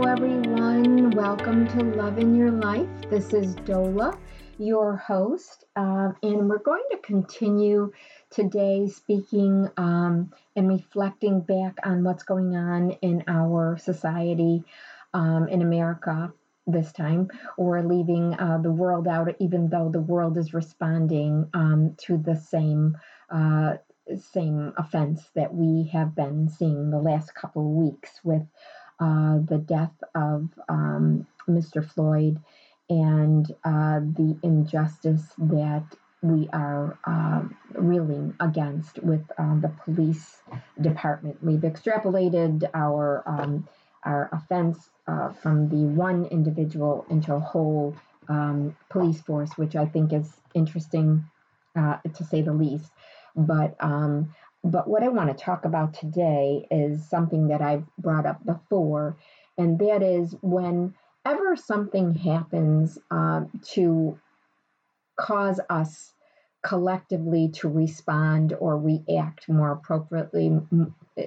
Hello, everyone. Welcome to Love in Your Life. This is Dola, your host, uh, and we're going to continue today speaking um, and reflecting back on what's going on in our society um, in America this time. We're leaving uh, the world out, even though the world is responding um, to the same. Uh, same offense that we have been seeing the last couple of weeks with uh, the death of um, Mr. Floyd and uh, the injustice that we are uh, reeling against with um, the police department. We've extrapolated our um, our offense uh, from the one individual into a whole um, police force, which I think is interesting uh, to say the least. But um, but what I want to talk about today is something that I've brought up before, and that is whenever something happens uh, to cause us collectively to respond or react more appropriately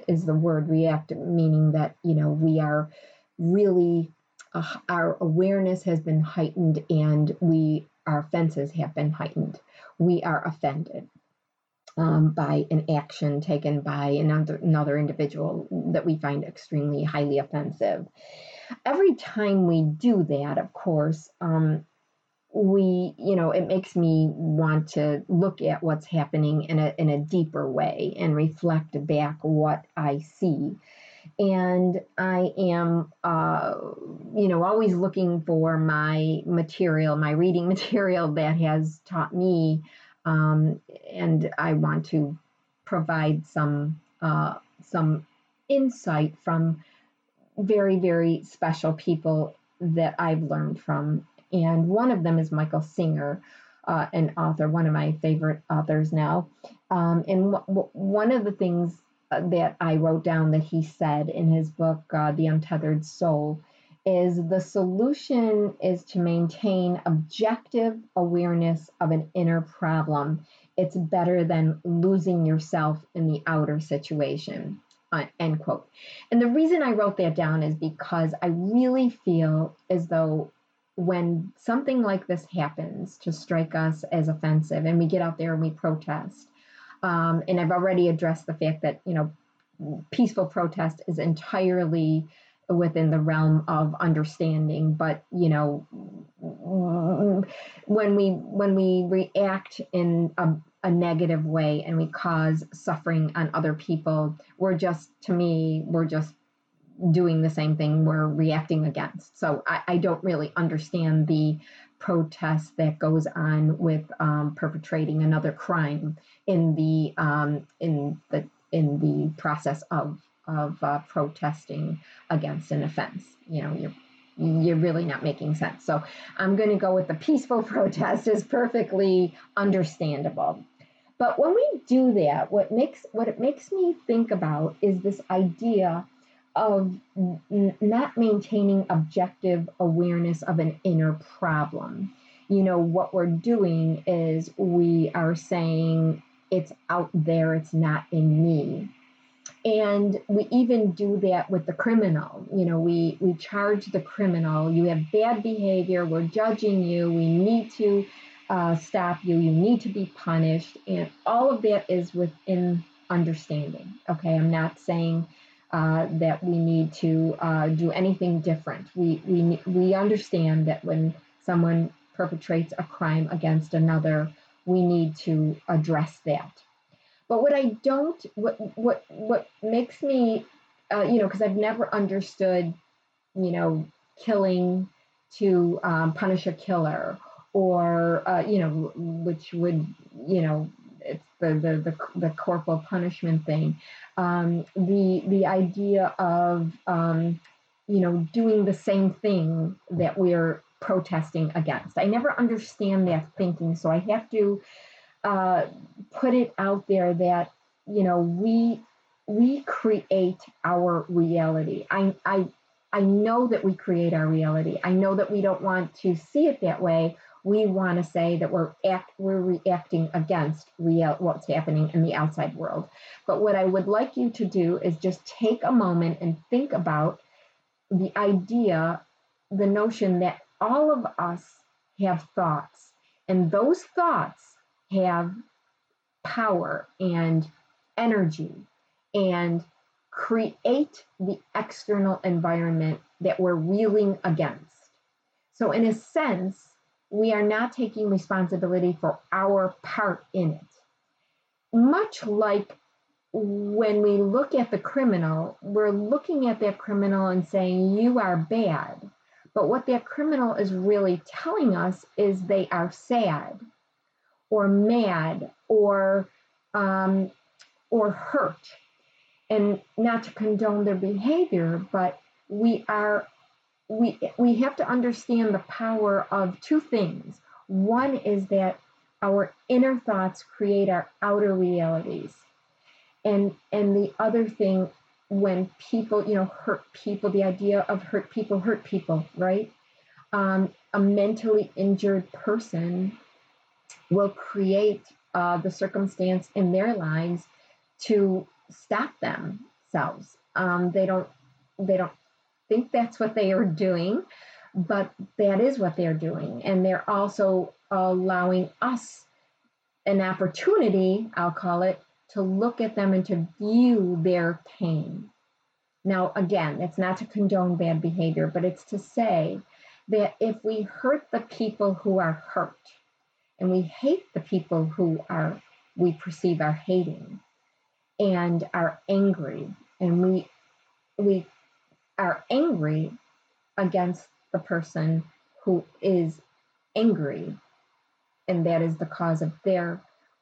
is the word react meaning that you know we are really uh, our awareness has been heightened and we our offenses have been heightened. We are offended um, by an action taken by another, another individual that we find extremely highly offensive. Every time we do that, of course, um, we, you know, it makes me want to look at what's happening in a, in a deeper way and reflect back what I see. And I am, uh, you know, always looking for my material, my reading material that has taught me um, and I want to provide some uh, some insight from very very special people that I've learned from, and one of them is Michael Singer, uh, an author, one of my favorite authors now, um, and w- w- one of the things uh, that I wrote down that he said in his book, uh, The Untethered Soul, is the solution is to maintain objective awareness of an inner problem. It's better than losing yourself in the outer situation. Uh, end quote. And the reason I wrote that down is because I really feel as though when something like this happens to strike us as offensive and we get out there and we protest, um, and I've already addressed the fact that, you know, peaceful protest is entirely within the realm of understanding but you know when we when we react in a, a, negative way and we cause suffering on other people we're just to me we're just doing the same thing we're reacting against. So i, I don't really understand the protest that goes on with um, perpetrating another crime in the um, in the in the process of of uh, protesting against an offense. You know, you're you're really not making sense. So I'm going to go with the peaceful protest is perfectly understandable. But when we do that, what makes what it makes me think about is this idea of n- not maintaining objective awareness of an inner problem. You know, what we're doing is we are saying it's out there, it's not in me and we even do that with the criminal. You know we we charge the criminal. You have bad behavior. We're judging you. We need to uh, stop you. You need to be punished. And all of that is within understanding. Okay? I'm not saying uh, that we need to uh, do anything different. We we we understand that when someone perpetrates a crime against another we need to address that but what I don't, what what what makes me, uh, you know, because I've never understood, you know, killing to um, punish a killer, or uh, you know, which would, you know, it's the the the, the corporal punishment thing. Um, the the idea of um, you know doing the same thing that we're protesting against. I never understand that thinking, so I have to uh, put it out there that you know we we create our reality. I I I know that we create our reality. I know that we don't want to see it that way. We want to say that we're act we're reacting against real what's happening in the outside world. But what I would like you to do is just take a moment and think about the idea, the notion that all of us have thoughts, and those thoughts have power and energy and create the external environment that we're reeling against. So, in a sense, we are not taking responsibility for our part in it. Much like when we look at the criminal, we're looking at that criminal and saying, You are bad. But what that criminal is really telling us is they are sad or mad or um, or hurt. And not to condone their behavior, but we are we we have to understand the power of two things. One is that our inner thoughts create our outer realities. And and the other thing when people, you know, hurt people, the idea of hurt people hurt people, right? Um, a mentally injured person will create uh, the circumstance in their lives to stop themselves. Um, they don't they don't think that's what they are doing, but that is what they're doing, and they're also allowing us an opportunity, I'll call it, to look at them and to view their pain. Now, again, it's not to condone bad behavior, but it's to say that if we hurt the people who are hurt, and we hate the people who are we perceive are hating and are angry. And we we are angry against the person who is angry. And that is the cause of their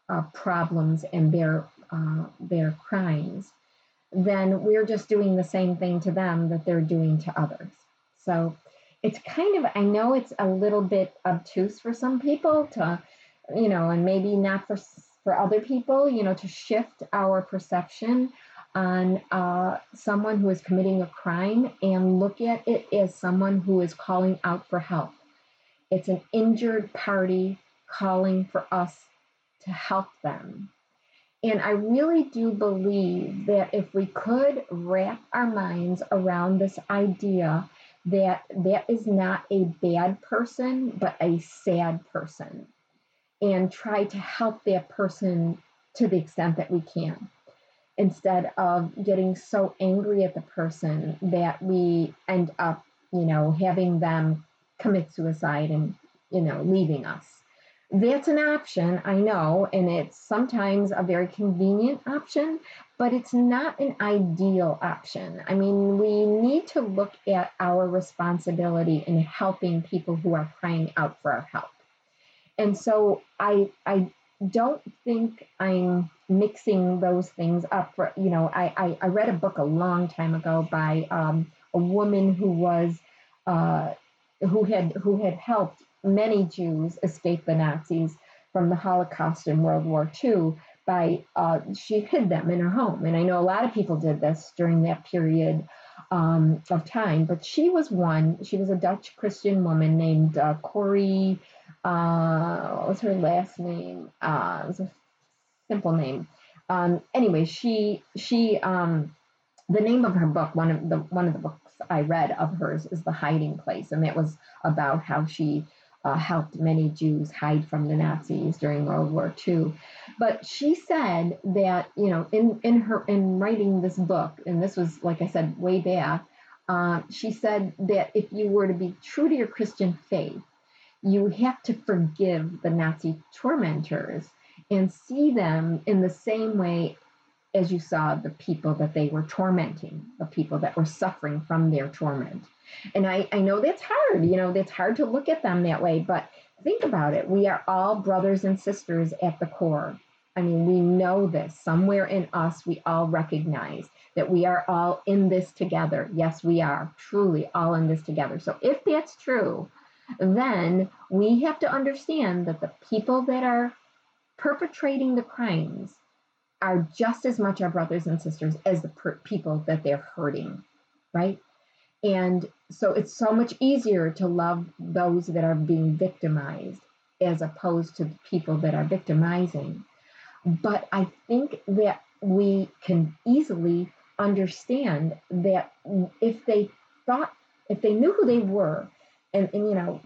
uh, problems and their uh, their crimes. Then we're just doing the same thing to them that they're doing to others. So it's kind of, I know it's a little bit obtuse for some people to, you know, and maybe not for for other people, you know, to shift our perception on uh, someone who is committing a crime and look at it as someone who is calling out for help. It's an injured party calling for us to help them. And I really do believe that if we could wrap our minds around this idea that that is not a bad person, but a sad person, and try to help that person to the extent that we can instead of getting so angry at the person that we end up, you know, having them commit suicide and, you know, leaving us. That's an option, I know, and it's sometimes a very convenient option, but it's not an ideal option. I mean, we need to look at our responsibility in helping people who are crying out for our help. And so I I don't think I'm mixing those things up for you know I I, I read a book a long time ago by um, a woman who was uh, who had who had helped many Jews escaped the Nazis from the Holocaust in World War II by uh, she hid them in her home. And I know a lot of people did this during that period um, of time, but she was one. She was a Dutch Christian woman named uh, Corrie. Uh, what was her last name? Uh, it was a simple name. Um, anyway, she she um, the name of her book one of the one of the books I read of hers is The Hiding Place, and that was about how she uh, helped many Jews hide from the Nazis during World War II. But she said that you know in in her in writing this book, and this was like I said way back, uh, she said that if you were to be true to your Christian faith, you have to forgive the Nazi tormentors and see them in the same way as you saw the people that they were tormenting, the people that were suffering from their torment. And I, I know that's hard, you know, that's hard to look at them that way, but think about it. We are all brothers and sisters at the core. I mean, we know this. Somewhere in us, we all recognize that we are all in this together. Yes, we are truly all in this together. So if that's true, then we have to understand that the people that are perpetrating the crimes are just as much our brothers and sisters as the per- people that they're hurting, right? And so it's so much easier to love those that are being victimized as opposed to the people that are victimizing. But I think that we can easily understand that if they thought if they knew who they were, and, and you know,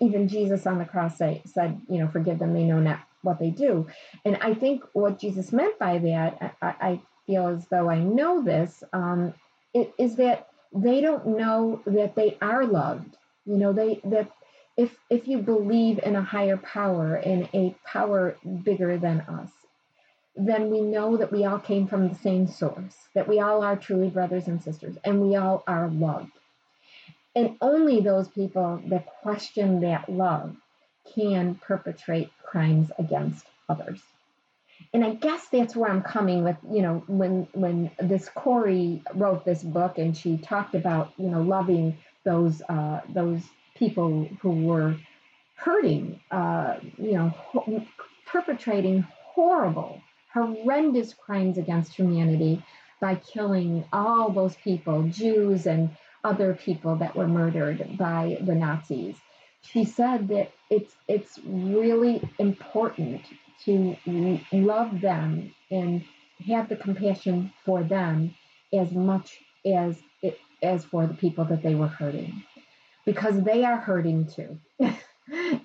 even Jesus on the cross say, said, you know, forgive them, they know not what they do. And I think what Jesus meant by that, I, I feel as though I know this, um, it, is that they don't know that they are loved. You know, they that if if you believe in a higher power, in a power bigger than us, then we know that we all came from the same source, that we all are truly brothers and sisters, and we all are loved. And only those people that question that love can perpetrate crimes against others. And I guess that's where I'm coming with, you know, when when this Corrie wrote this book and she talked about, you know, loving those uh, those people who were hurting, uh, you know, ho- perpetrating horrible, horrendous crimes against humanity by killing all those people, Jews and other people that were murdered by the Nazis. She said that it's it's really important to love them and have the compassion for them as much as it as for the people that they were hurting. Because they are hurting too.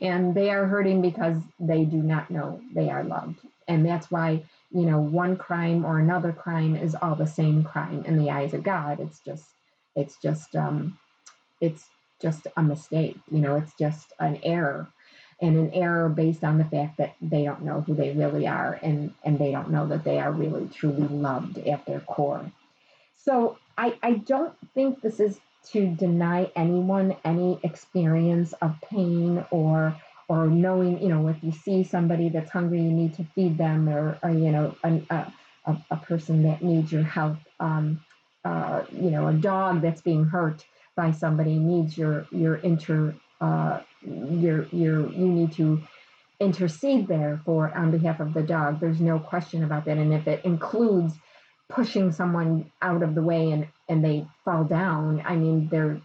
And they are hurting because they do not know they are loved. And that's why you know one crime or another crime is all the same crime in the eyes of god. It's just it's just um, it's just a mistake. You know, it's just an error, and an error based on the fact that they don't know who they really are, and and they don't know that they are really truly loved at their core. So I I don't think this is to deny anyone any experience of pain or or knowing you know if you see somebody that's hungry you need to feed them or, or you know a, a, a person that needs your help um, uh, you know, a dog that's being hurt by somebody needs your your inter uh, your your you need to intercede there for on behalf of the dog. There's no question about that. And if it includes pushing someone out of the way and and they fall down, I mean there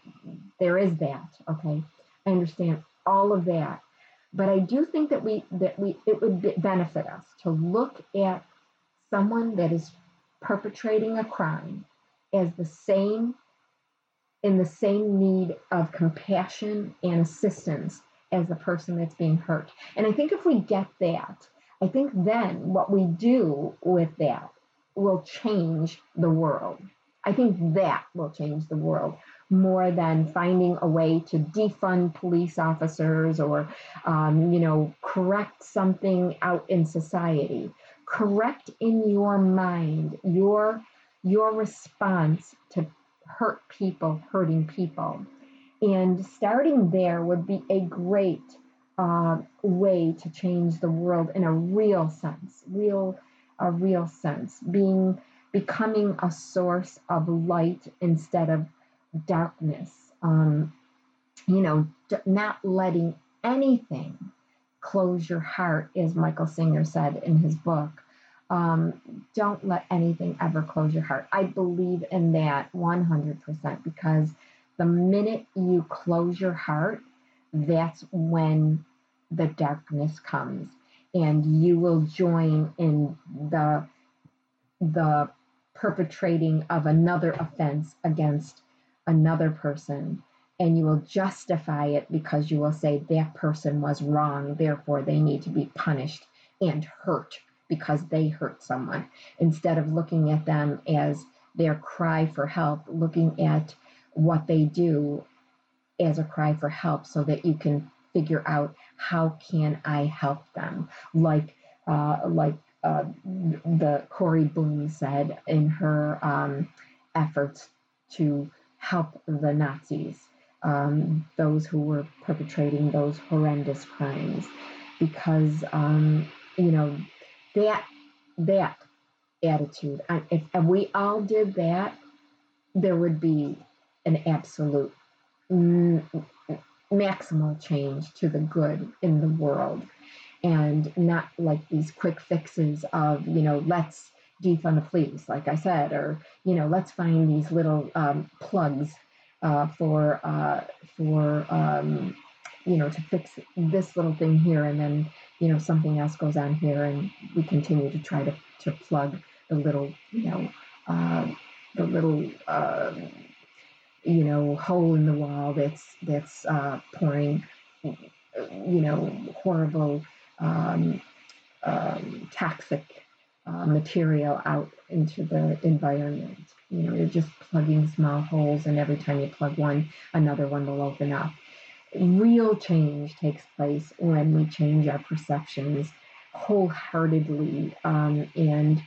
there is that. Okay, I understand all of that, but I do think that we that we it would benefit us to look at someone that is perpetrating a crime as the same in the same need of compassion and assistance as the person that's being hurt. And I think if we get that, I think then what we do with that will change the world. I think that will change the world more than finding a way to defund police officers or, um, you know, correct something out in society. Correct in your mind your your response to hurt people, hurting people. And starting there would be a great uh, way to change the world in a real sense, real, a real sense, being becoming a source of light instead of darkness. Um, you know, not letting anything close your heart, as Michael Singer said in his book. Um, don't let anything ever close your heart. I believe in that 100% because the minute you close your heart, that's when the darkness comes and you will join in the the perpetrating of another offense against another person and you will justify it because you will say that person was wrong therefore they need to be punished and hurt because they hurt someone instead of looking at them as their cry for help, looking at what they do as a cry for help so that you can figure out how can I help them. Like uh, like uh, the Corrie Boom said in her um, efforts to help the Nazis, um, those who were perpetrating those horrendous crimes, because um, you know that that attitude. And if and we all did that, there would be an absolute maximal change to the good in the world, and not like these quick fixes of you know let's defund the police, like I said, or you know let's find these little um, plugs uh, for uh, for um, you know to fix this little thing here and then you know something else goes on here and we continue to try to, to plug the little you know uh, the little uh, you know, hole in the wall that's that's uh, pouring, you know, horrible um, um, toxic uh, material out into the environment. You know, you're just plugging small holes, and every time you plug one, another one will open up. Real change takes place when we change our perceptions wholeheartedly um, and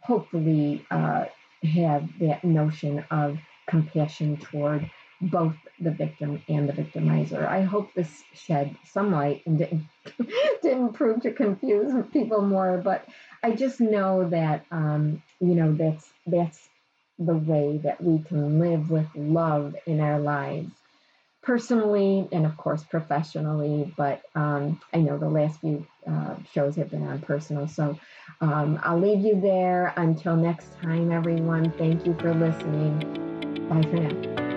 hopefully uh, have that notion of compassion toward both the victim and the victimizer. I hope this shed some light and didn't, didn't prove to confuse people more, but I just know that um, you know that's that's the way that we can live with love in our lives personally and of course professionally but um, i know the last few uh, shows have been on personal so um, i'll leave you there. Until next time everyone thank you for listening. Bye for now